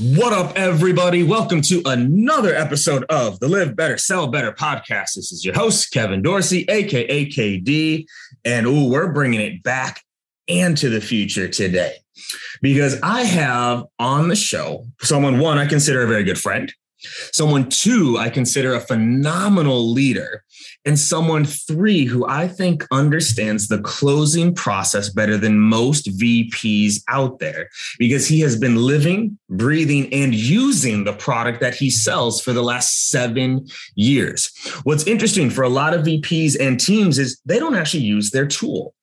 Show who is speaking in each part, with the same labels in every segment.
Speaker 1: What up, everybody? Welcome to another episode of the Live Better, Sell Better podcast. This is your host, Kevin Dorsey, aka KD. And ooh, we're bringing it back and to the future today because I have on the show someone, one, I consider a very good friend, someone, two, I consider a phenomenal leader, and someone, three, who I think understands the closing process better than most VPs out there because he has been living, breathing, and using the product that he sells for the last seven years. What's interesting for a lot of VPs and teams is they don't actually use their tool.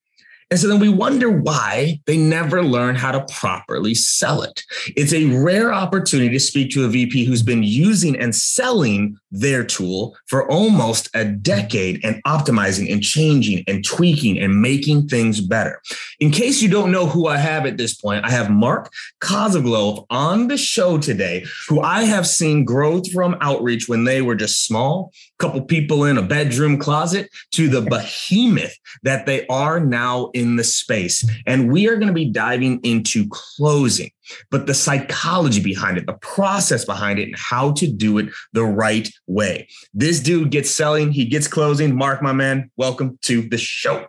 Speaker 1: And so then we wonder why they never learn how to properly sell it. It's a rare opportunity to speak to a VP who's been using and selling their tool for almost a decade and optimizing and changing and tweaking and making things better. In case you don't know who I have at this point, I have Mark Kosoglow on the show today, who I have seen growth from outreach when they were just small, couple people in a bedroom closet, to the behemoth that they are now in the space. And we are going to be diving into closing, but the psychology behind it, the process behind it, and how to do it the right way. This dude gets selling, he gets closing. Mark, my man, welcome to the show.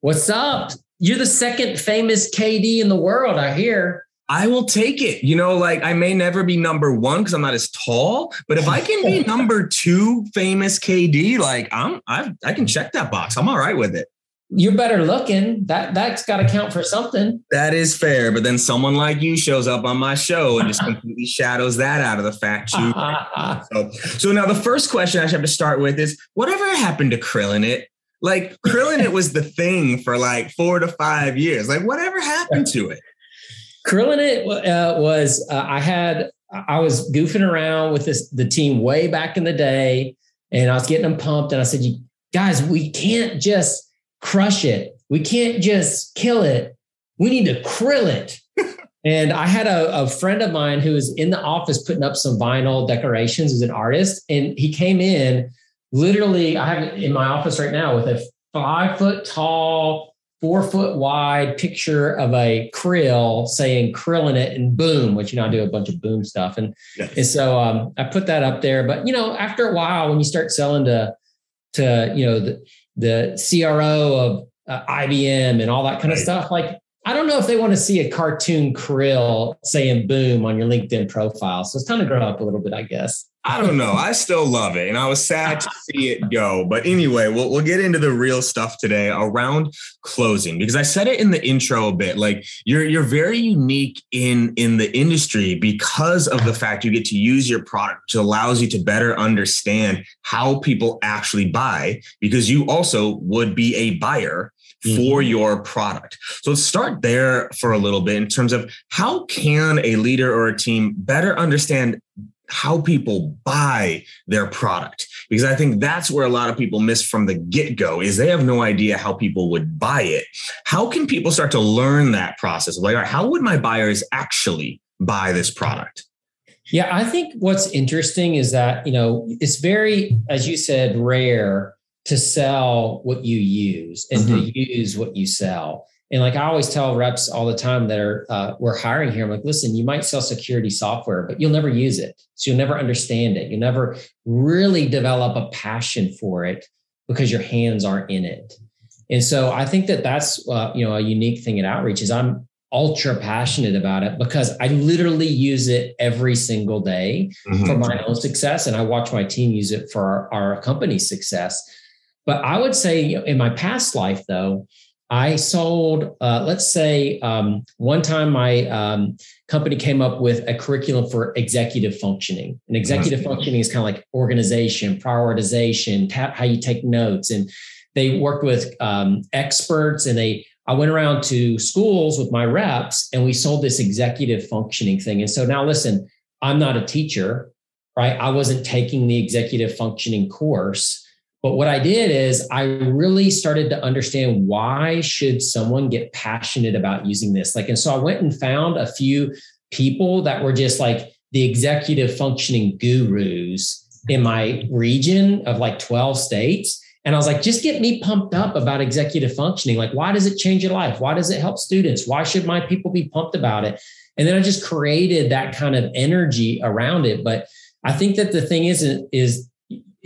Speaker 2: What's up? You're the second famous KD in the world, I hear.
Speaker 1: I will take it. You know, like I may never be number one because I'm not as tall, but if I can be number two famous KD, like I'm, I, I can check that box. I'm all right with it
Speaker 2: you're better looking. That that's got to count for something.
Speaker 1: That is fair, but then someone like you shows up on my show and just completely shadows that out of the fact so, so now the first question I should have to start with is whatever happened to Krilling it? Like Krilling it was the thing for like four to five years. Like whatever happened to it?
Speaker 2: Krilling it uh, was uh, I had I was goofing around with this the team way back in the day, and I was getting them pumped, and I said, "You guys, we can't just." Crush it. We can't just kill it. We need to krill it. and I had a, a, friend of mine who was in the office putting up some vinyl decorations as an artist. And he came in literally, I have it in my office right now with a five foot tall, four foot wide picture of a krill saying krilling it and boom, which, you know, I do a bunch of boom stuff. And, yes. and so um, I put that up there. But, you know, after a while, when you start selling to, to, you know, the, the CRO of uh, IBM and all that kind right. of stuff. Like, I don't know if they want to see a cartoon krill saying boom on your LinkedIn profile. So it's time to grow up a little bit, I guess.
Speaker 1: I don't know. I still love it. And I was sad to see it go. But anyway, we'll, we'll get into the real stuff today around closing because I said it in the intro a bit. Like you're you're very unique in in the industry because of the fact you get to use your product, which allows you to better understand how people actually buy, because you also would be a buyer for mm-hmm. your product. So let's start there for a little bit in terms of how can a leader or a team better understand how people buy their product because i think that's where a lot of people miss from the get-go is they have no idea how people would buy it how can people start to learn that process like how would my buyers actually buy this product
Speaker 2: yeah i think what's interesting is that you know it's very as you said rare to sell what you use and mm-hmm. to use what you sell. And like I always tell reps all the time that are uh, we're hiring here, I'm like, listen, you might sell security software, but you'll never use it, so you'll never understand it. You'll never really develop a passion for it because your hands aren't in it. And so I think that that's uh, you know a unique thing at Outreach is I'm ultra passionate about it because I literally use it every single day mm-hmm. for my own success, and I watch my team use it for our, our company's success. But I would say in my past life, though, I sold, uh, let's say, um, one time my um, company came up with a curriculum for executive functioning. And executive functioning is kind of like organization, prioritization, tap, how you take notes. And they worked with um, experts and they, I went around to schools with my reps and we sold this executive functioning thing. And so now listen, I'm not a teacher, right? I wasn't taking the executive functioning course but what I did is I really started to understand why should someone get passionate about using this? Like, and so I went and found a few people that were just like the executive functioning gurus in my region of like 12 states. And I was like, just get me pumped up about executive functioning. Like, why does it change your life? Why does it help students? Why should my people be pumped about it? And then I just created that kind of energy around it. But I think that the thing is, is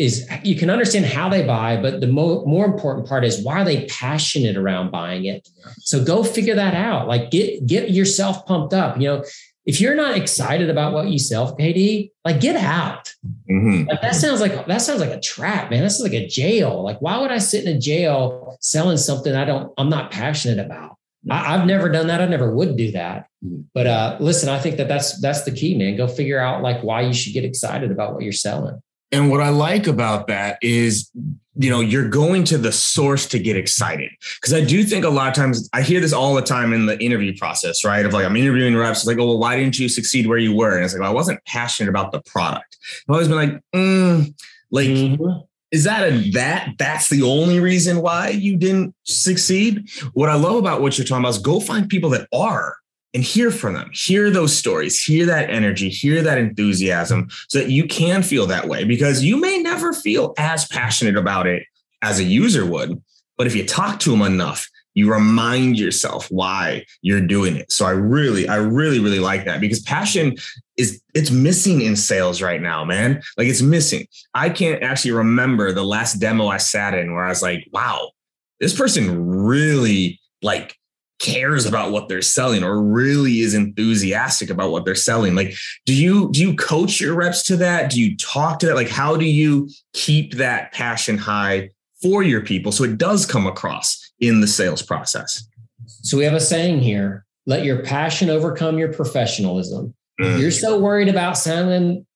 Speaker 2: is you can understand how they buy, but the mo- more important part is why are they passionate around buying it? So go figure that out. Like get get yourself pumped up. You know, if you're not excited about what you sell, KD, like get out. Mm-hmm. Like that sounds like that sounds like a trap, man. That's like a jail. Like why would I sit in a jail selling something I don't I'm not passionate about? I, have never done that. I never would do that. Mm-hmm. But uh, listen, I think that that's that's the key, man. Go figure out like why you should get excited about what you're selling.
Speaker 1: And what I like about that is, you know, you're going to the source to get excited. Cause I do think a lot of times I hear this all the time in the interview process, right? Of like, I'm interviewing reps. It's like, oh, well, why didn't you succeed where you were? And it's like, well, I wasn't passionate about the product. I've always been like, mm, like, mm-hmm. is that a, that, that's the only reason why you didn't succeed? What I love about what you're talking about is go find people that are and hear from them, hear those stories, hear that energy, hear that enthusiasm so that you can feel that way because you may never feel as passionate about it as a user would. But if you talk to them enough, you remind yourself why you're doing it. So I really, I really, really like that because passion is it's missing in sales right now, man. Like it's missing. I can't actually remember the last demo I sat in where I was like, wow, this person really like cares about what they're selling or really is enthusiastic about what they're selling? Like do you do you coach your reps to that? Do you talk to that? Like how do you keep that passion high for your people so it does come across in the sales process?
Speaker 2: So we have a saying here let your passion overcome your professionalism. Mm. you're so worried about sounding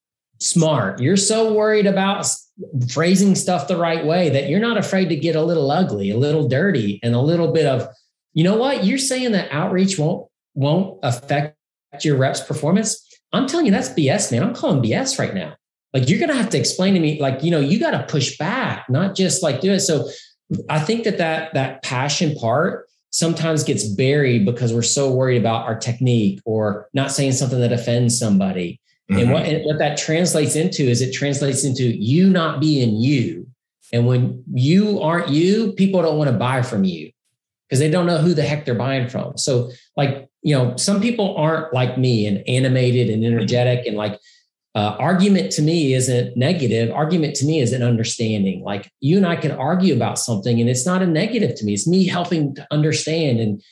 Speaker 2: smart. You're so worried about phrasing stuff the right way that you're not afraid to get a little ugly a little dirty and a little bit of you know what? You're saying that outreach won't won't affect your reps performance. I'm telling you, that's BS, man. I'm calling BS right now. Like you're gonna have to explain to me, like, you know, you got to push back, not just like do it. So I think that that that passion part sometimes gets buried because we're so worried about our technique or not saying something that offends somebody. Mm-hmm. And, what, and what that translates into is it translates into you not being you. And when you aren't you, people don't want to buy from you because they don't know who the heck they're buying from. So, like, you know, some people aren't like me and animated and energetic and like, uh, argument to me isn't negative. Argument to me is an understanding. Like you and I can argue about something and it's not a negative to me. It's me helping to understand. And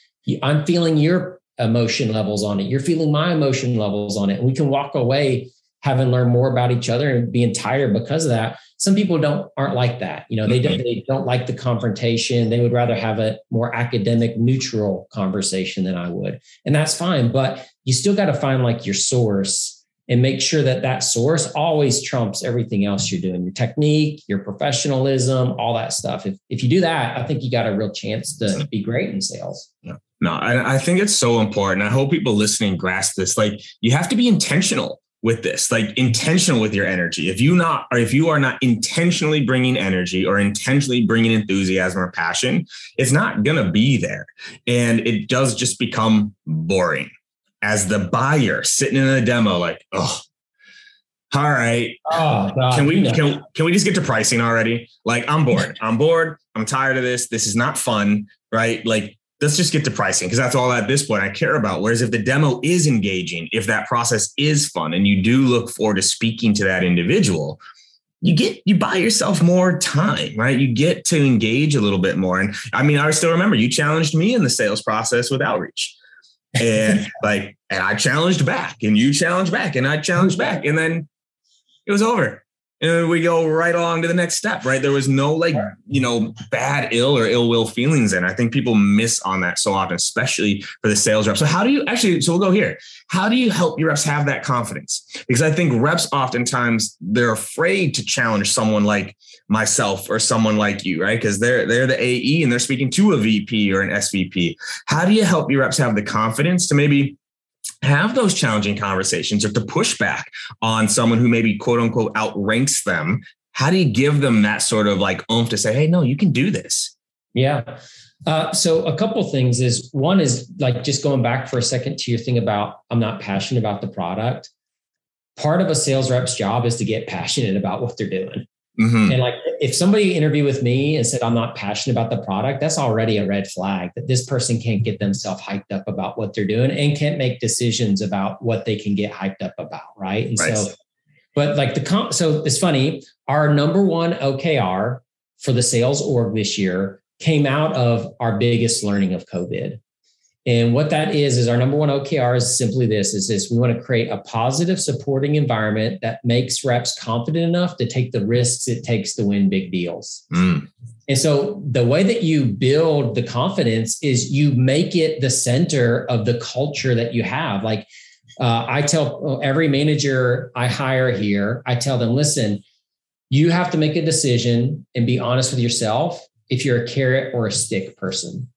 Speaker 2: I'm feeling your emotion levels on it. You're feeling my emotion levels on it. And we can walk away having learned more about each other and being tired because of that some people don't aren't like that you know they don't mm-hmm. they don't like the confrontation. They would rather have a more academic neutral conversation than i would and that's fine but you still got to find like your source and make sure that that source always trumps everything else you're doing your technique your professionalism all that stuff. If, if you do that i think you got a real chance to be great in sales.
Speaker 1: Yeah. no I, I think it's so important. I hope people listening grasp this. Like you have to be intentional with this like intentional with your energy if you not or if you are not intentionally bringing energy or intentionally bringing enthusiasm or passion it's not going to be there and it does just become boring as the buyer sitting in a demo, like, oh, all right. Oh, God. can we can, can we just get to pricing already? Like, I'm bored. I'm bored. I'm tired of this. This is not fun, right? Like, let's just get to pricing because that's all at this point I care about. Whereas if the demo is engaging, if that process is fun, and you do look forward to speaking to that individual, you get you buy yourself more time, right? You get to engage a little bit more. And I mean, I still remember you challenged me in the sales process with outreach and like, and I challenged back, and you challenged back, and I challenged back, and then it was over. And we go right along to the next step, right? There was no like, you know, bad ill or ill will feelings. And I think people miss on that so often, especially for the sales rep. So, how do you actually, so we'll go here. How do you help your reps have that confidence? Because I think reps oftentimes they're afraid to challenge someone like, myself or someone like you, right? Because they're they're the AE and they're speaking to a VP or an SVP. How do you help your reps have the confidence to maybe have those challenging conversations or to push back on someone who maybe quote unquote outranks them? How do you give them that sort of like oomph to say, hey, no, you can do this?
Speaker 2: Yeah. Uh, so a couple things is one is like just going back for a second to your thing about I'm not passionate about the product. Part of a sales rep's job is to get passionate about what they're doing. Mm-hmm. And like if somebody interviewed with me and said I'm not passionate about the product, that's already a red flag that this person can't get themselves hyped up about what they're doing and can't make decisions about what they can get hyped up about, right? And right. so but like the comp so it's funny, our number one OKR for the sales org this year came out of our biggest learning of COVID. And what that is is our number one OKR is simply this: is this we want to create a positive, supporting environment that makes reps confident enough to take the risks it takes to win big deals. Mm. And so the way that you build the confidence is you make it the center of the culture that you have. Like uh, I tell every manager I hire here, I tell them, listen, you have to make a decision and be honest with yourself if you're a carrot or a stick person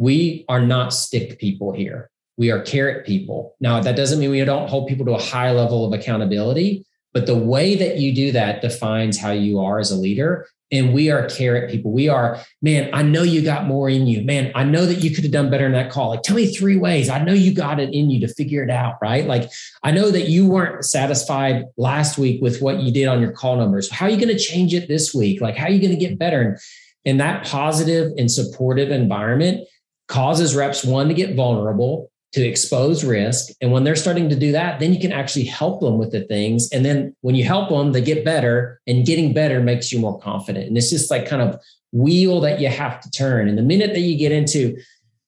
Speaker 2: we are not stick people here. We are carrot people. Now, that doesn't mean we don't hold people to a high level of accountability, but the way that you do that defines how you are as a leader. And we are carrot people. We are, man, I know you got more in you. Man, I know that you could have done better in that call. Like, tell me three ways. I know you got it in you to figure it out, right? Like, I know that you weren't satisfied last week with what you did on your call numbers. How are you going to change it this week? Like, how are you going to get better? And, and that positive and supportive environment causes reps one to get vulnerable to expose risk. And when they're starting to do that then you can actually help them with the things. And then when you help them they get better and getting better makes you more confident. And it's just like kind of wheel that you have to turn. And the minute that you get into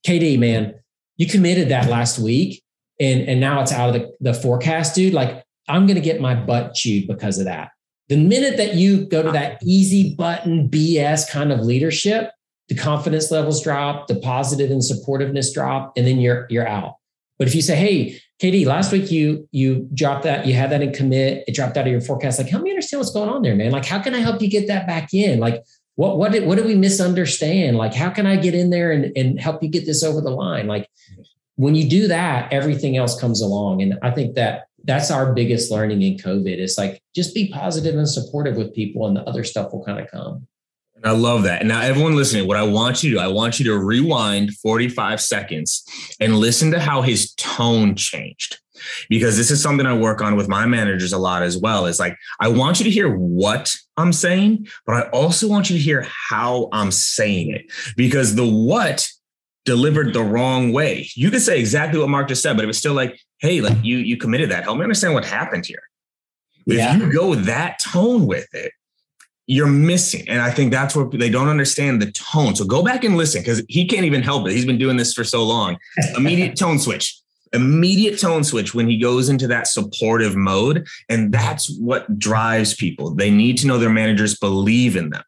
Speaker 2: kd man you committed that last week and and now it's out of the, the forecast dude. Like i'm going to get my butt chewed because of that. The minute that you go to that easy button bs kind of leadership the confidence levels drop, the positive and supportiveness drop, and then you're you're out. But if you say, hey, KD, last week you you dropped that, you had that in commit, it dropped out of your forecast. Like, help me understand what's going on there, man. Like, how can I help you get that back in? Like, what what did what did we misunderstand? Like, how can I get in there and, and help you get this over the line? Like when you do that, everything else comes along. And I think that that's our biggest learning in COVID. It's like just be positive and supportive with people, and the other stuff will kind of come.
Speaker 1: I love that. And now, everyone listening, what I want you to do, I want you to rewind 45 seconds and listen to how his tone changed. Because this is something I work on with my managers a lot as well. Is like, I want you to hear what I'm saying, but I also want you to hear how I'm saying it. Because the what delivered the wrong way. You could say exactly what Mark just said, but it was still like, hey, like you you committed that. Help me understand what happened here. If yeah. you go that tone with it, you're missing. And I think that's what they don't understand the tone. So go back and listen because he can't even help it. He's been doing this for so long. Immediate tone switch. Immediate tone switch when he goes into that supportive mode. And that's what drives people. They need to know their managers believe in them.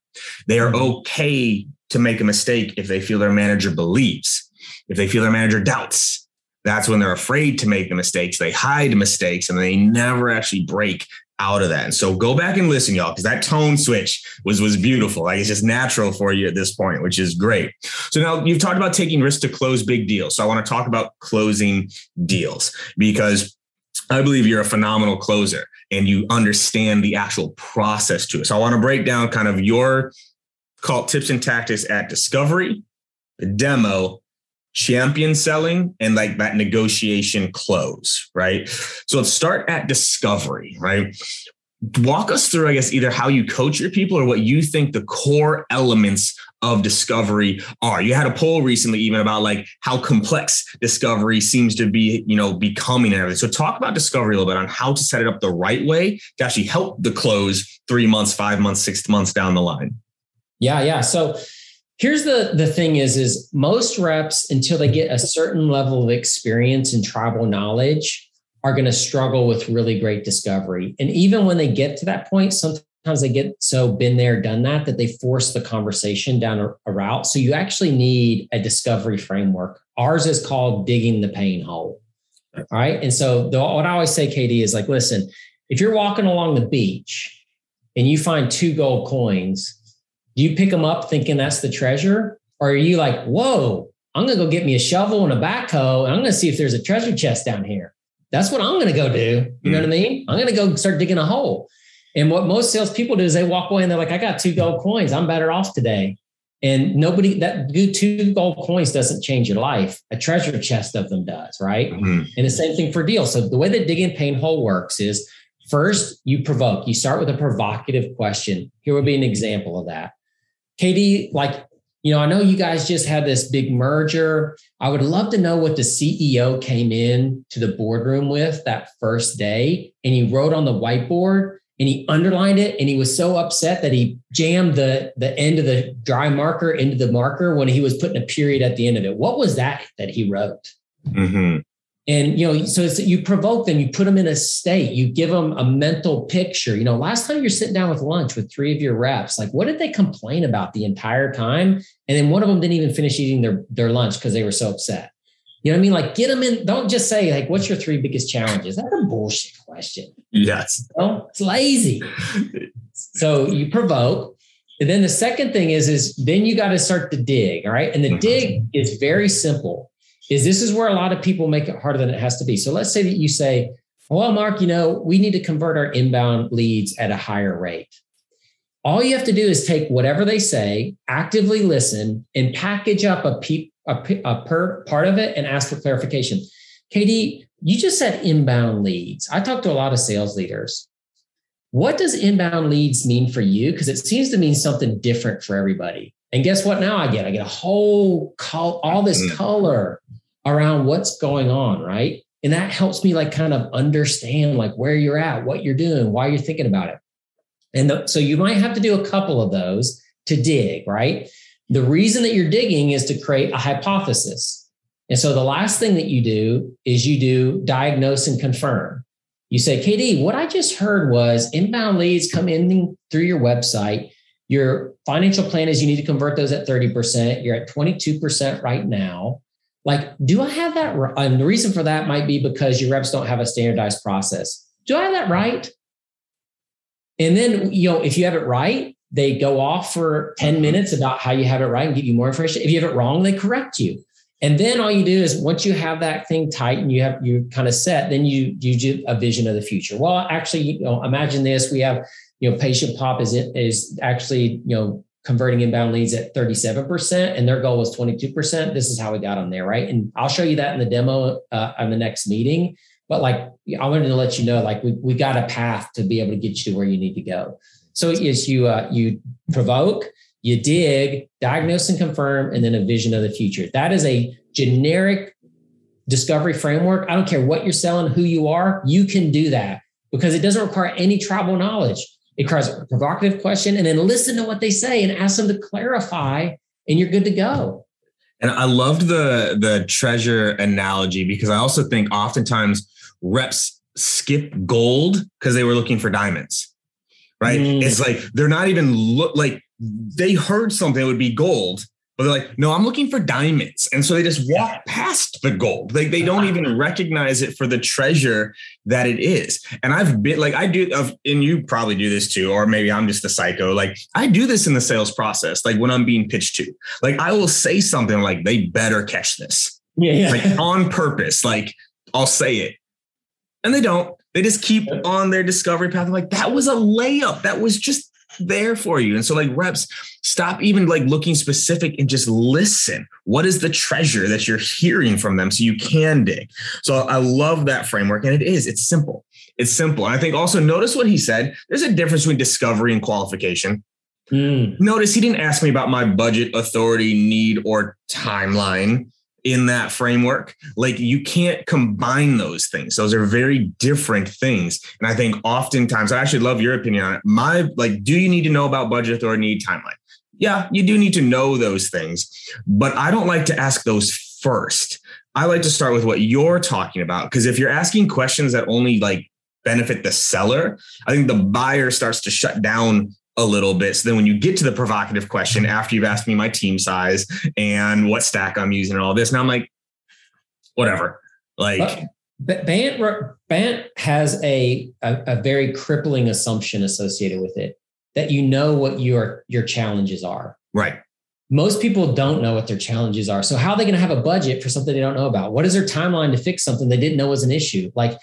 Speaker 1: They are mm-hmm. okay to make a mistake if they feel their manager believes, if they feel their manager doubts, that's when they're afraid to make the mistakes. They hide mistakes and they never actually break out of that. And so go back and listen, y'all, because that tone switch was was beautiful. Like it's just natural for you at this point, which is great. So now you've talked about taking risks to close big deals. So I want to talk about closing deals because I believe you're a phenomenal closer and you understand the actual process to it. So I want to break down kind of your call tips and tactics at discovery, demo, champion selling and like that negotiation close, right? So let's start at discovery, right? Walk us through, I guess, either how you coach your people or what you think the core elements of discovery are. You had a poll recently even about like how complex discovery seems to be, you know, becoming and everything. So talk about discovery a little bit on how to set it up the right way to actually help the close three months, five months, six months down the line.
Speaker 2: Yeah, yeah. So here's the the thing is is most reps until they get a certain level of experience and tribal knowledge are going to struggle with really great discovery. And even when they get to that point sometimes they get so been there done that that they force the conversation down a, a route. So you actually need a discovery framework. Ours is called digging the pain hole. All right? And so the, what i always say kd is like listen if you're walking along the beach and you find two gold coins do you pick them up thinking that's the treasure? Or are you like, whoa, I'm going to go get me a shovel and a backhoe and I'm going to see if there's a treasure chest down here? That's what I'm going to go do. You know what I mean? I'm going to go start digging a hole. And what most salespeople do is they walk away and they're like, I got two gold coins. I'm better off today. And nobody that two gold coins doesn't change your life. A treasure chest of them does, right? Mm-hmm. And the same thing for deals. So the way the digging pain hole works is first you provoke. You start with a provocative question. Here would be an example of that. KD, like, you know, I know you guys just had this big merger. I would love to know what the CEO came in to the boardroom with that first day. And he wrote on the whiteboard and he underlined it and he was so upset that he jammed the the end of the dry marker into the marker when he was putting a period at the end of it what was that that he wrote mm-hmm. And you know, so you provoke them, you put them in a state, you give them a mental picture. You know, last time you're sitting down with lunch with three of your reps, like what did they complain about the entire time? And then one of them didn't even finish eating their their lunch because they were so upset. You know what I mean? Like get them in. Don't just say like, "What's your three biggest challenges?" That's a bullshit question.
Speaker 1: Yes.
Speaker 2: You know? It's lazy. so you provoke, and then the second thing is is then you got to start to dig. All right, and the mm-hmm. dig is very simple is this is where a lot of people make it harder than it has to be. So let's say that you say, well, Mark, you know, we need to convert our inbound leads at a higher rate. All you have to do is take whatever they say, actively listen, and package up a, pe- a, a per part of it and ask for clarification. KD, you just said inbound leads. I talk to a lot of sales leaders. What does inbound leads mean for you? Because it seems to mean something different for everybody. And guess what? Now I get I get a whole col- all this mm. color around what's going on, right? And that helps me like kind of understand like where you're at, what you're doing, why you're thinking about it. And the, so you might have to do a couple of those to dig, right? The reason that you're digging is to create a hypothesis. And so the last thing that you do is you do diagnose and confirm. You say, KD, what I just heard was inbound leads come in through your website. Your financial plan is you need to convert those at 30%. You're at 22% right now like, do I have that? Right? And the reason for that might be because your reps don't have a standardized process. Do I have that right? And then, you know, if you have it right, they go off for 10 mm-hmm. minutes about how you have it right and give you more information. If you have it wrong, they correct you. And then all you do is once you have that thing tight and you have you kind of set, then you you do a vision of the future. Well, actually, you know, imagine this: we have you know PatientPop is is actually you know converting inbound leads at 37% and their goal was 22%. This is how we got them there, right? And I'll show you that in the demo uh, on the next meeting. But like, I wanted to let you know, like we, we got a path to be able to get you to where you need to go. So is you, uh, you provoke, you dig, diagnose and confirm, and then a vision of the future. That is a generic discovery framework. I don't care what you're selling, who you are, you can do that because it doesn't require any tribal knowledge. It requires a provocative question and then listen to what they say and ask them to clarify, and you're good to go.
Speaker 1: And I loved the the treasure analogy because I also think oftentimes reps skip gold because they were looking for diamonds. Right? Mm. It's like they're not even look like they heard something that would be gold but they're like, no, I'm looking for diamonds. And so they just walk past the gold. Like they don't even recognize it for the treasure that it is. And I've been like, I do, and you probably do this too, or maybe I'm just a psycho. Like I do this in the sales process, like when I'm being pitched to. Like I will say something like, they better catch this.
Speaker 2: Yeah. yeah.
Speaker 1: Like on purpose. Like I'll say it. And they don't. They just keep on their discovery path. I'm like, that was a layup. That was just there for you. And so, like, reps, stop even like looking specific and just listen. What is the treasure that you're hearing from them so you can dig? So, I love that framework. And it is, it's simple. It's simple. And I think also notice what he said there's a difference between discovery and qualification. Mm. Notice he didn't ask me about my budget, authority, need, or timeline in that framework. Like you can't combine those things. Those are very different things. And I think oftentimes, I actually love your opinion on it. My like, do you need to know about budget or need timeline? Yeah, you do need to know those things, but I don't like to ask those first. I like to start with what you're talking about. Because if you're asking questions that only like benefit the seller, I think the buyer starts to shut down a little bit. So then when you get to the provocative question after you've asked me my team size and what stack I'm using and all this, and I'm like, whatever. Like uh,
Speaker 2: BANT, BANT has a, a, a very crippling assumption associated with it that you know what your your challenges are.
Speaker 1: Right.
Speaker 2: Most people don't know what their challenges are. So how are they going to have a budget for something they don't know about? What is their timeline to fix something they didn't know was an issue? Like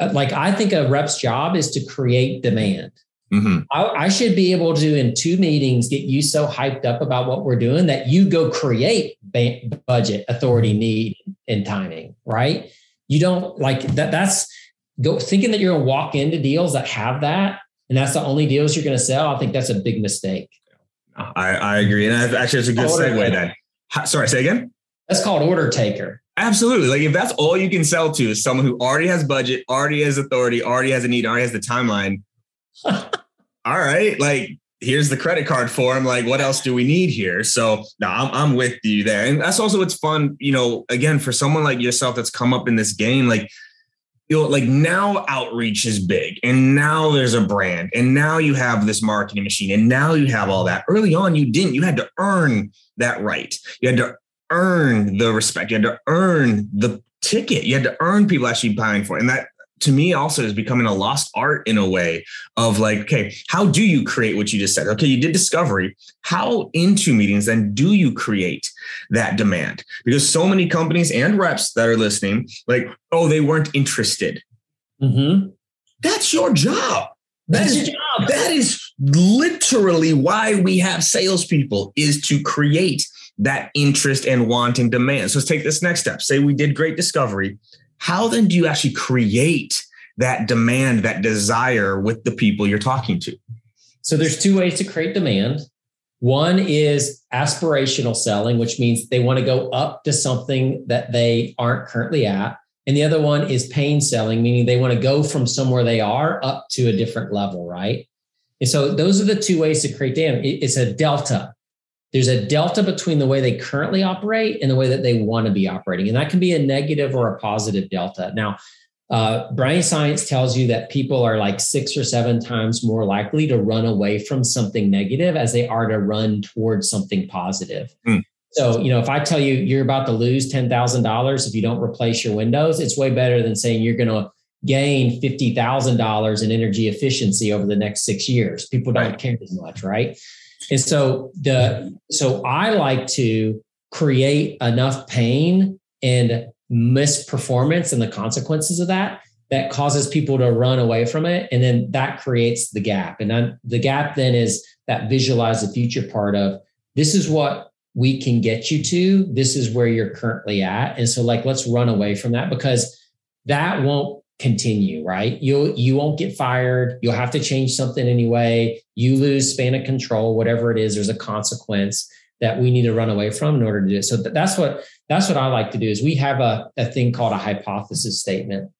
Speaker 2: uh, like I think a rep's job is to create demand. Mm-hmm. I, I, should be able to, in two meetings, get you so hyped up about what we're doing that you go create ba- budget, authority, need, and timing. Right? You don't like that. That's go thinking that you're going to walk into deals that have that, and that's the only deals you're going to sell. I think that's a big mistake.
Speaker 1: I, I agree, and actually, it's a good order segue. Then, sorry, say again.
Speaker 2: That's called order taker.
Speaker 1: Absolutely. Like if that's all you can sell to is someone who already has budget, already has authority, already has a need, already has the timeline, all right, like here's the credit card form. Like, what else do we need here? So no, I'm, I'm with you there. And that's also what's fun, you know, again, for someone like yourself that's come up in this game, like, you know, like now outreach is big and now there's a brand and now you have this marketing machine and now you have all that. Early on, you didn't. You had to earn that right. You had to earn the respect. You had to earn the ticket. You had to earn people actually buying for it. And that to me also is becoming a lost art in a way of like, okay, how do you create what you just said? Okay, you did discovery. How into meetings then do you create that demand? Because so many companies and reps that are listening, like, oh, they weren't interested. Mm-hmm. That's your job. That is, job. that is literally why we have salespeople is to create that interest and want and demand. So let's take this next step. Say we did great discovery how then do you actually create that demand, that desire with the people you're talking to?
Speaker 2: So there's two ways to create demand. One is aspirational selling, which means they want to go up to something that they aren't currently at. And the other one is pain selling, meaning they want to go from somewhere they are up to a different level, right? And so those are the two ways to create demand. It's a delta there's a delta between the way they currently operate and the way that they want to be operating. And that can be a negative or a positive delta. Now, uh, brain science tells you that people are like six or seven times more likely to run away from something negative as they are to run towards something positive. Mm. So, you know, if I tell you you're about to lose $10,000 if you don't replace your windows, it's way better than saying you're going to gain $50,000 in energy efficiency over the next six years. People don't right. care as much, right? And so the so I like to create enough pain and misperformance and the consequences of that that causes people to run away from it. And then that creates the gap. And then the gap then is that visualize the future part of this is what we can get you to. This is where you're currently at. And so like let's run away from that because that won't continue, right? You'll you won't get fired. You'll have to change something anyway. You lose span of control, whatever it is. There's a consequence that we need to run away from in order to do it. So that's what that's what I like to do. Is we have a, a thing called a hypothesis statement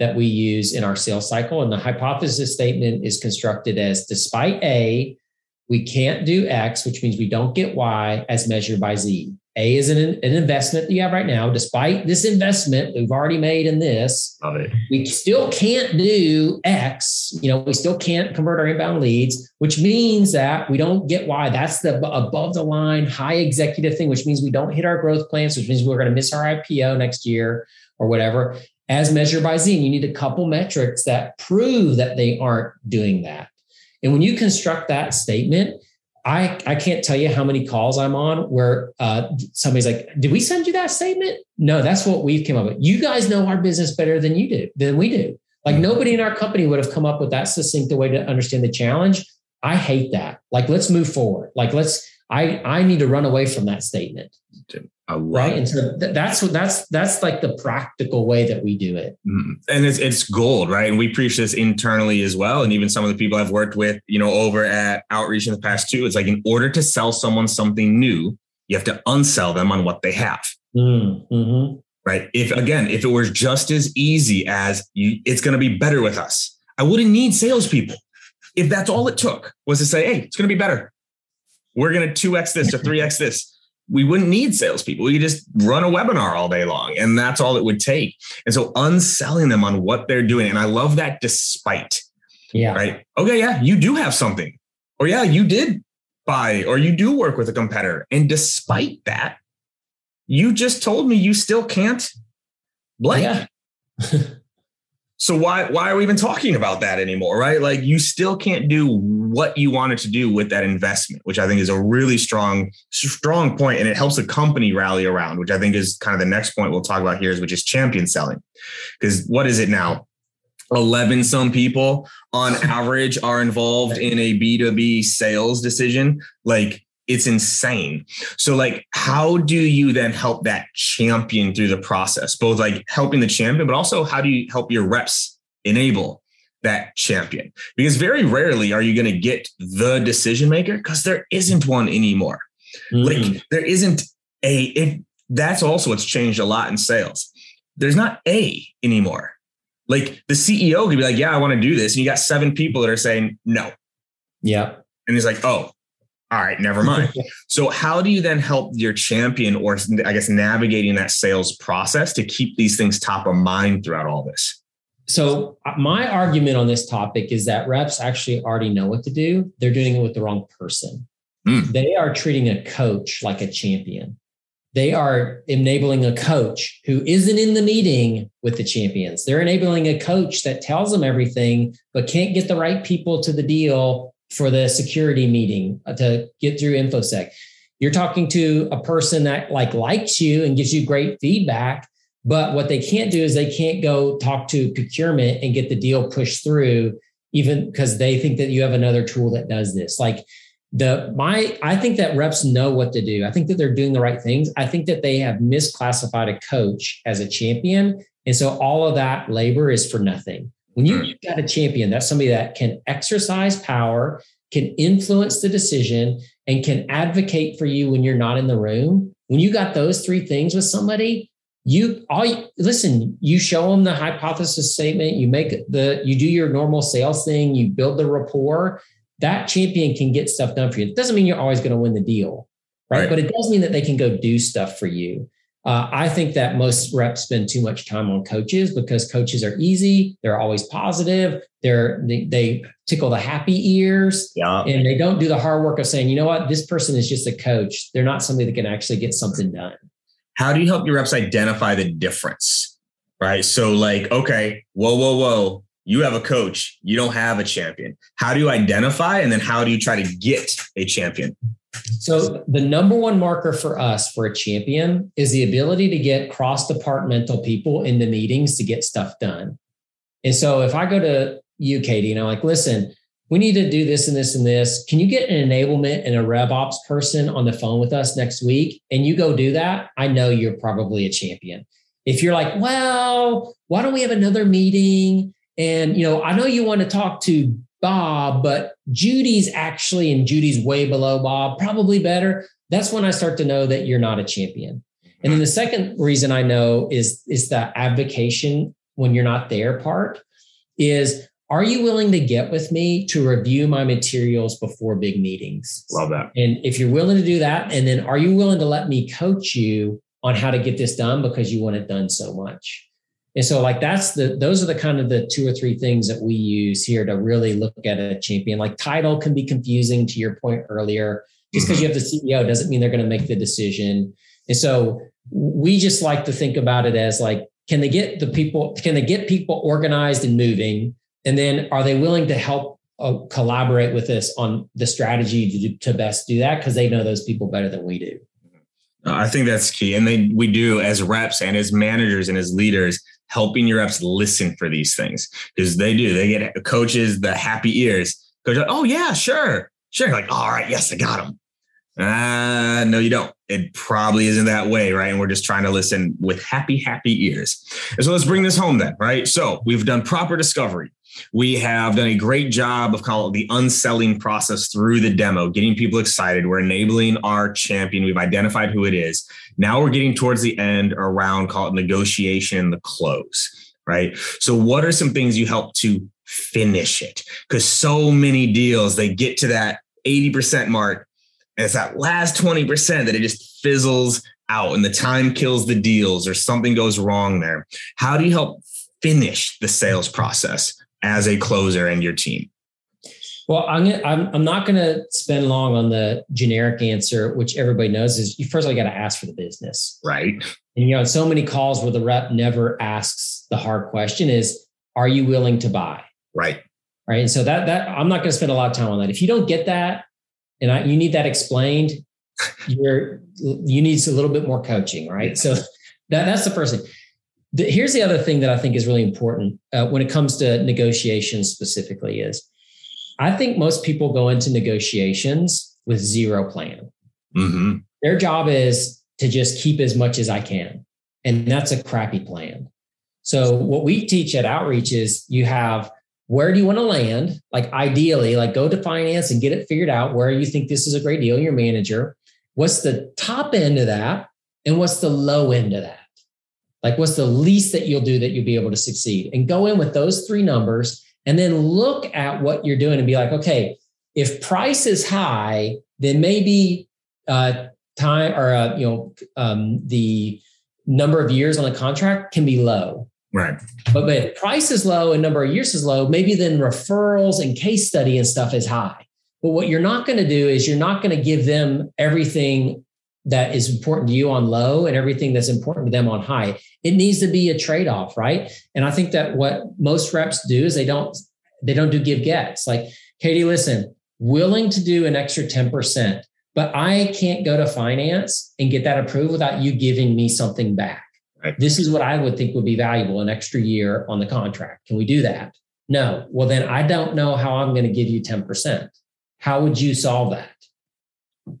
Speaker 2: that we use in our sales cycle, and the hypothesis statement is constructed as despite A, we can't do X, which means we don't get Y as measured by Z. A is an, an investment that you have right now. Despite this investment we've already made in this, we still can't do X. You know, we still can't convert our inbound leads, which means that we don't get Y. That's the above the line high executive thing, which means we don't hit our growth plans, which means we're going to miss our IPO next year or whatever. As measured by Z, and you need a couple metrics that prove that they aren't doing that. And when you construct that statement, I, I can't tell you how many calls I'm on where uh, somebody's like, "Did we send you that statement?" No, that's what we've come up with. You guys know our business better than you do than we do. Like nobody in our company would have come up with that succinct way to understand the challenge. I hate that. Like let's move forward. Like let's. I I need to run away from that statement. Right, and so th- that's what that's that's like the practical way that we do it.
Speaker 1: Mm. and it's it's gold, right? And we preach this internally as well. And even some of the people I've worked with, you know, over at Outreach in the past too, it's like in order to sell someone something new, you have to unsell them on what they have.
Speaker 2: Mm, mhm.
Speaker 1: Right. If again, if it was just as easy as you, it's going to be better with us, I wouldn't need salespeople. If that's all it took was to say, hey, it's going to be better. We're going to 2x this or 3x this. We wouldn't need salespeople. We could just run a webinar all day long, and that's all it would take. And so, unselling them on what they're doing. And I love that despite,
Speaker 2: Yeah.
Speaker 1: right? Okay, yeah, you do have something. Or, yeah, you did buy or you do work with a competitor. And despite that, you just told me you still can't blank.
Speaker 2: Yeah.
Speaker 1: So why why are we even talking about that anymore, right? Like you still can't do what you wanted to do with that investment, which I think is a really strong strong point and it helps the company rally around, which I think is kind of the next point we'll talk about here is which is champion selling. Cuz what is it now? 11 some people on average are involved in a B2B sales decision. Like it's insane. So like how do you then help that champion through the process? Both like helping the champion, but also how do you help your reps enable that champion? Because very rarely are you going to get the decision maker because there isn't one anymore.
Speaker 2: Mhm.
Speaker 1: Like there isn't a if that's also what's changed a lot in sales. There's not a anymore. Like the CEO could be like, "Yeah, I want to do this," and you got seven people that are saying no,
Speaker 2: yeah.
Speaker 1: and he's like, "Oh, all right, never mind." so how do you then help your champion, or I guess navigating that sales process to keep these things top of mind throughout all this?
Speaker 2: So uh, my argument on this topic is that reps actually already know what to do. They're doing it with the wrong person.
Speaker 1: Mm.
Speaker 2: They are treating a coach like a champion. They are enabling a coach who isn't in the meeting with the champions. They're enabling a coach that tells them everything, but can't get the right people to the deal for the security meeting uh, to get through InfoSec. You're talking to a person that like likes you and gives you great feedback, but what they can't do is they can't go talk to procurement and get the deal pushed through, even because they think that you have another tool that does this. Like the my, I think that reps know what to do. I think that they're doing the right things. I think that they have misclassified a coach as a champion. And so all of that labor is for nothing. When you, you've got a champion, that's somebody that can exercise power, can influence the decision, and can advocate for you when you're not in the room. When you got those three things with somebody, you all listen you show them the hypothesis statement you make the you do your normal sales thing you build the rapport that champion can get stuff done for you it doesn't mean you're always going to win the deal right?
Speaker 1: Right.
Speaker 2: but it does mean that they can go do stuff for you uh, i think that most reps spend too much time on coaches because coaches are easy they're always positive they're they, they tickle the happy ears
Speaker 1: Yeah.
Speaker 2: and they don't do the hard work of saying you know what this person is just a coach they're not somebody that can actually get something done
Speaker 1: how do you help your reps identify the difference? Right. So, like, okay, whoa, whoa, whoa, you have a coach, you don't have a champion. How do you identify? And then how do you try to get a champion?
Speaker 2: So the number one marker for us for a champion is the ability to get cross-departmental people into meetings to get stuff done. And so if I go to you, KD, and I'm like, listen, we need to do this and this and this. Can you get an enablement and a rev person on the phone with us next week? And you go do that. I know you're probably a champion. If you're like, well, why don't we have another meeting? And you know, I know you want to talk to Bob, but Judy's actually, and Judy's way below Bob, probably better. That's when I start to know that you're not a champion. And then the second reason I know is is the advocation when you're not there part is are you willing to get with me to review my materials before big meetings?
Speaker 1: Love that.
Speaker 2: And if you're willing to do that, and then are you willing to let me coach you on how to get this done because you want it done so much? And so, like, that's the, those are the kind of the two or three things that we use here to really look at a champion. Like, title can be confusing to your point earlier. Just because you have the CEO doesn't mean they're going to make the decision. And so, we just like to think about it as like, can they get the people, can they get people organized and moving? And then are they willing to help uh, collaborate with us on the strategy to, to best do that? Because they know those people better than we do.
Speaker 1: I think that's key. And they, we do as reps and as managers and as leaders, helping your reps listen for these things because they do. They get coaches the happy ears. Coach, like, oh yeah, sure, sure. Like, all right, yes, I got them. Uh, no, you don't. It probably isn't that way, right? And we're just trying to listen with happy, happy ears. And so let's bring this home then, right? So we've done proper discovery. We have done a great job of call the unselling process through the demo, getting people excited. We're enabling our champion. We've identified who it is. Now we're getting towards the end around call it negotiation, the close, right? So what are some things you help to finish it? Because so many deals, they get to that 80% mark. And it's that last 20% that it just fizzles out and the time kills the deals or something goes wrong there. How do you help finish the sales process? as a closer and your team?
Speaker 2: Well, I'm gonna, I'm, I'm not going to spend long on the generic answer, which everybody knows is you first of all got to ask for the business,
Speaker 1: right?
Speaker 2: And you know, so many calls where the rep never asks the hard question is, "Are you willing to buy?"
Speaker 1: Right.
Speaker 2: Right. And so that that I'm not going to spend a lot of time on that. If you don't get that, and I, you need that explained, you're you need a little bit more coaching, right? So that that's the first thing. The, here's the other thing that I think is really important uh, when it comes to negotiations specifically is I think most people go into negotiations with zero plan. Mm-hmm. Their job is to just keep as much as I can. And that's a crappy plan. So what we teach at outreach is you have where do you want to land? Like ideally, like go to finance and get it figured out where you think this is a great deal, your manager. What's the top end of that? And what's the low end of that? Like, what's the least that you'll do that you'll be able to succeed? And go in with those three numbers and then look at what you're doing and be like, okay, if price is high, then maybe uh, time or, uh, you know, um, the number of years on a contract can be low.
Speaker 1: Right.
Speaker 2: But, if price is low and number of years is low, maybe then referrals and case study and stuff is high. But what you're not going to do is you're not going to give them everything that is important to you on low and everything that's important to them on high. It needs to be a trade-off, right? And I think that what most reps do is they don't they don't do give gets. Like, KD, listen, willing to do an extra 10%, but I can't go to finance and get that approved without you giving me something back. Right. This is what I would think would be valuable an extra year on the contract. Can we do that? No. Well, then I don't know how I'm going to give you 10%. How would you solve that?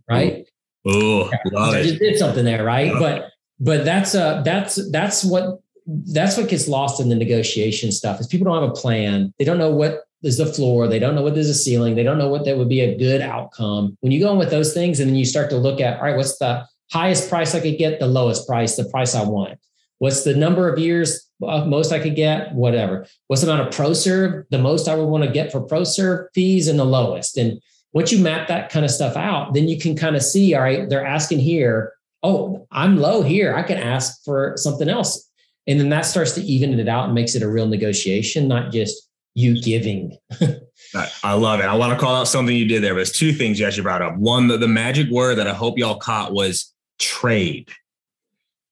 Speaker 2: Right.
Speaker 1: Oh,
Speaker 2: I just did something there, right? But but that's uh that's that's what that's what gets lost in the negotiation stuff is people don't have a plan. They don't know what is the floor. They don't know what is the ceiling. They don't know what that would be a good outcome. When you go in with those things and then you start to look at, all right, what's the highest price I could get, the lowest price, the price I want. What's the number of years uh, most I could get, whatever. What's the amount of pro serve, the most I would want to get for pro serve fees and the lowest. And once you map that kind of stuff out, then you can kind of see, all right, they're asking here, oh, I'm low here. I can ask for something else. And then that starts to even it out and makes it a real negotiation, not just you giving.
Speaker 1: I love it. I want to call out something you did there. There's two things you actually brought up. One, the, the magic word that I hope y'all caught was trade.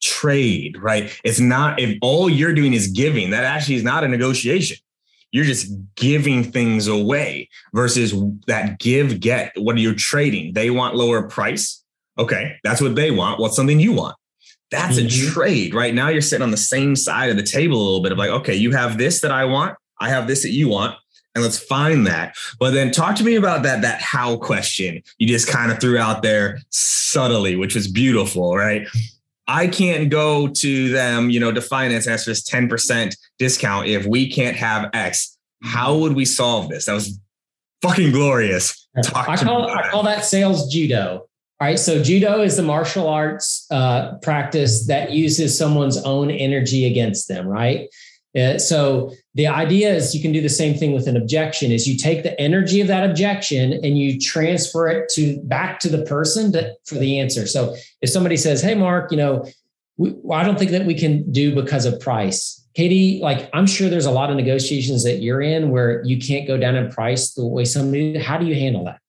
Speaker 1: Trade, right? It's not if all you're doing is giving, that actually is not a negotiation you're just giving things away versus that give get. What are you trading? They want lower price. Okay, that's what they want. What's something you want? That's mm-hmm. a trade. Right now, you're sitting on the same side of the table a little bit of like, okay, you have this that I want, I have this that you want, and let's find that. But then talk to me about that that how question you just kind of threw out there subtly, which was beautiful, right? I can't go to them, you know, to finance ask for this 10% discount if we can't have X. How would we solve this? That was fucking glorious.
Speaker 2: Talk I call, I call that sales judo. All right. So judo is the martial arts uh, practice that uses someone's own energy against them, right? Uh, so the idea is you can do the same thing with an objection is you take the energy of that objection and you transfer it to back to the person to, for the answer. So if somebody says, Hey, Mark, you know, we, well, I don't think that we can do because of price. KD, like I'm sure there's a lot of negotiations that you're in where you can't go down in price the way somebody, how do you handle that?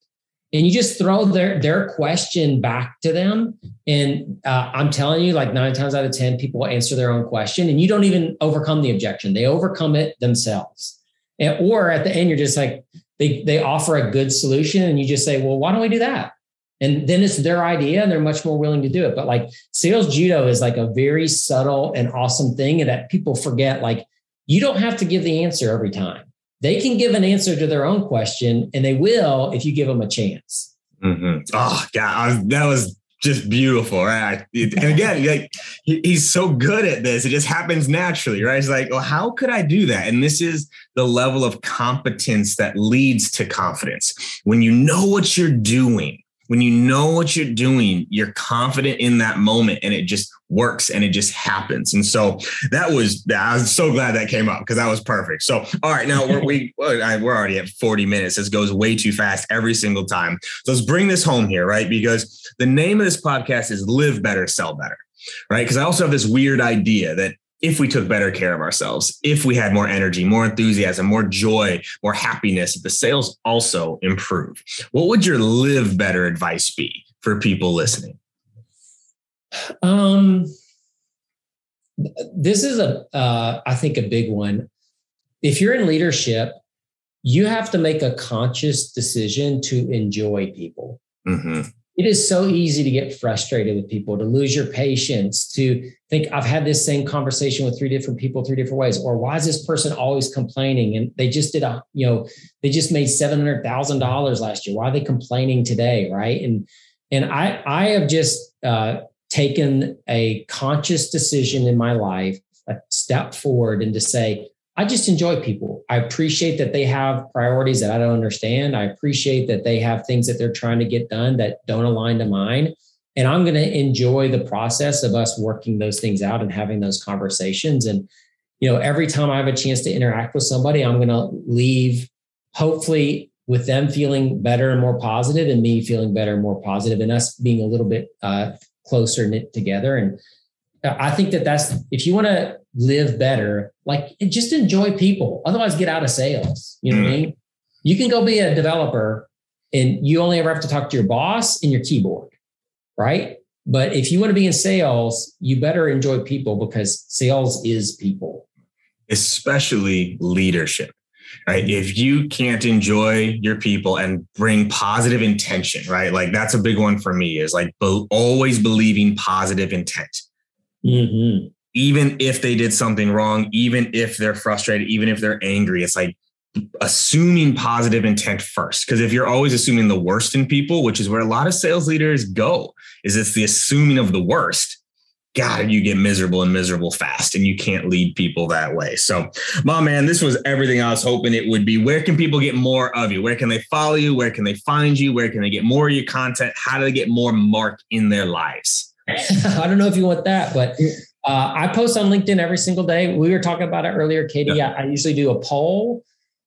Speaker 2: And you just throw their their question back to them. And uh, i'm telling you like nine times out of ten people answer their own question and you don't even overcome the objection. They overcome it themselves. And, or at the end you're just like they they offer a good solution and you just say well why don't we do that? And then it's their idea and they're much more willing to do it. But like sales judo is like a very subtle and awesome thing that people forget like you don't have to give the answer every time they can give an answer to their own question and they will if you give them a chance.
Speaker 1: Mm-hmm. Oh, God, that was just beautiful, right? And again, like he's so good at this, it just happens naturally, right? It's like, well, how could I do that? And this is the level of competence that leads to confidence. When you know what you're doing, when you know what you're doing, you're confident in that moment and it just works and it just happens. And so that was, I was so glad that came up because that was perfect. So, all right, now we're, we, we're already at 40 minutes. This goes way too fast every single time. So let's bring this home here, right? Because the name of this podcast is Live Better, Sell Better, right? Because I also have this weird idea that if we took better care of ourselves, if we had more energy, more enthusiasm, more joy, more happiness, the sales also improve. What would your live better advice be for people listening?
Speaker 2: Um, this is a, uh, I think, a big one. If you're in leadership, you have to make a conscious decision to enjoy people. Mm-hmm it is so easy to get frustrated with people, to lose your patience, to think I've had this same conversation with three different people, three different ways, or why is this person always complaining? And they just did a, you know, they just made seven hundred thousand dollars last year. Why are they complaining today, right? And and I I have just uh, taken a conscious decision in my life, a step forward, and to say I just enjoy people. I appreciate that they have priorities that I don't understand. I appreciate that they have things that they're trying to get done that don't align to mine. And I'm going to enjoy the process of us working those things out and having those conversations. And, you know, every time I have a chance to interact with somebody, I'm going to leave hopefully with them feeling better and more positive and me feeling better and more positive and us being a little bit uh, closer knit together. And I think that that's, if you want to live better. Like just enjoy people. Otherwise, get out of sales. You know mm. what I mm. mean? You can go be a developer and you only ever have to talk to your boss and your keyboard, right? But if you want to be in sales, you better enjoy people because sales is people.
Speaker 1: Especially leadership, right? If you can't enjoy your people and bring positive intention, right? Like that's a big one for me is like be- always believing positive intent. Mm-hmm even if they did something wrong, even if they're frustrated, even if they're angry, it's like assuming positive intent first. Because if you're always assuming the worst in people, which is where a lot of sales leaders go, is it's the assuming of the worst. God, you get miserable and miserable fast, and you can't lead people that way. So, my man, this was everything I was hoping it would be. Where can people get more of you? Where can they follow you? Where can they find you? Where can they get more of your content? How do they get more Mark in their lives?
Speaker 2: I don't know if you want that, but uh, I post on LinkedIn every single day. We were talking about it earlier, KD. Yeah. I, I, usually do a poll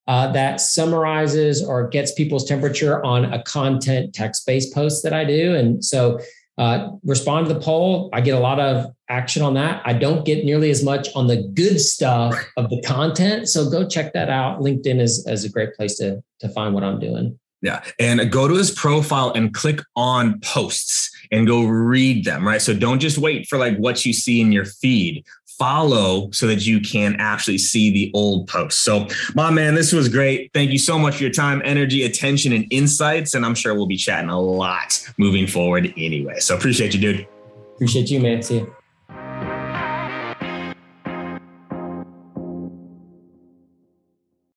Speaker 2: uh, that summarizes or gets people's temperature on a content text based post that I do. And so uh, respond to the poll. I get a lot of action on that. I don't get nearly as much on the good stuff of the content. So go check that out. LinkedIn is, is a great place to, to find what I'm doing.
Speaker 1: Yeah. And go to his profile and click on posts and go read them, right? So don't just wait for like what you see in your feed. Follow so that you can actually see the old posts. So, my man, this was great. Thank you so much for your time, energy, attention, and insights. And I'm sure we'll be chatting a lot moving forward anyway. So, appreciate you, dude.
Speaker 2: Appreciate you, man. See you.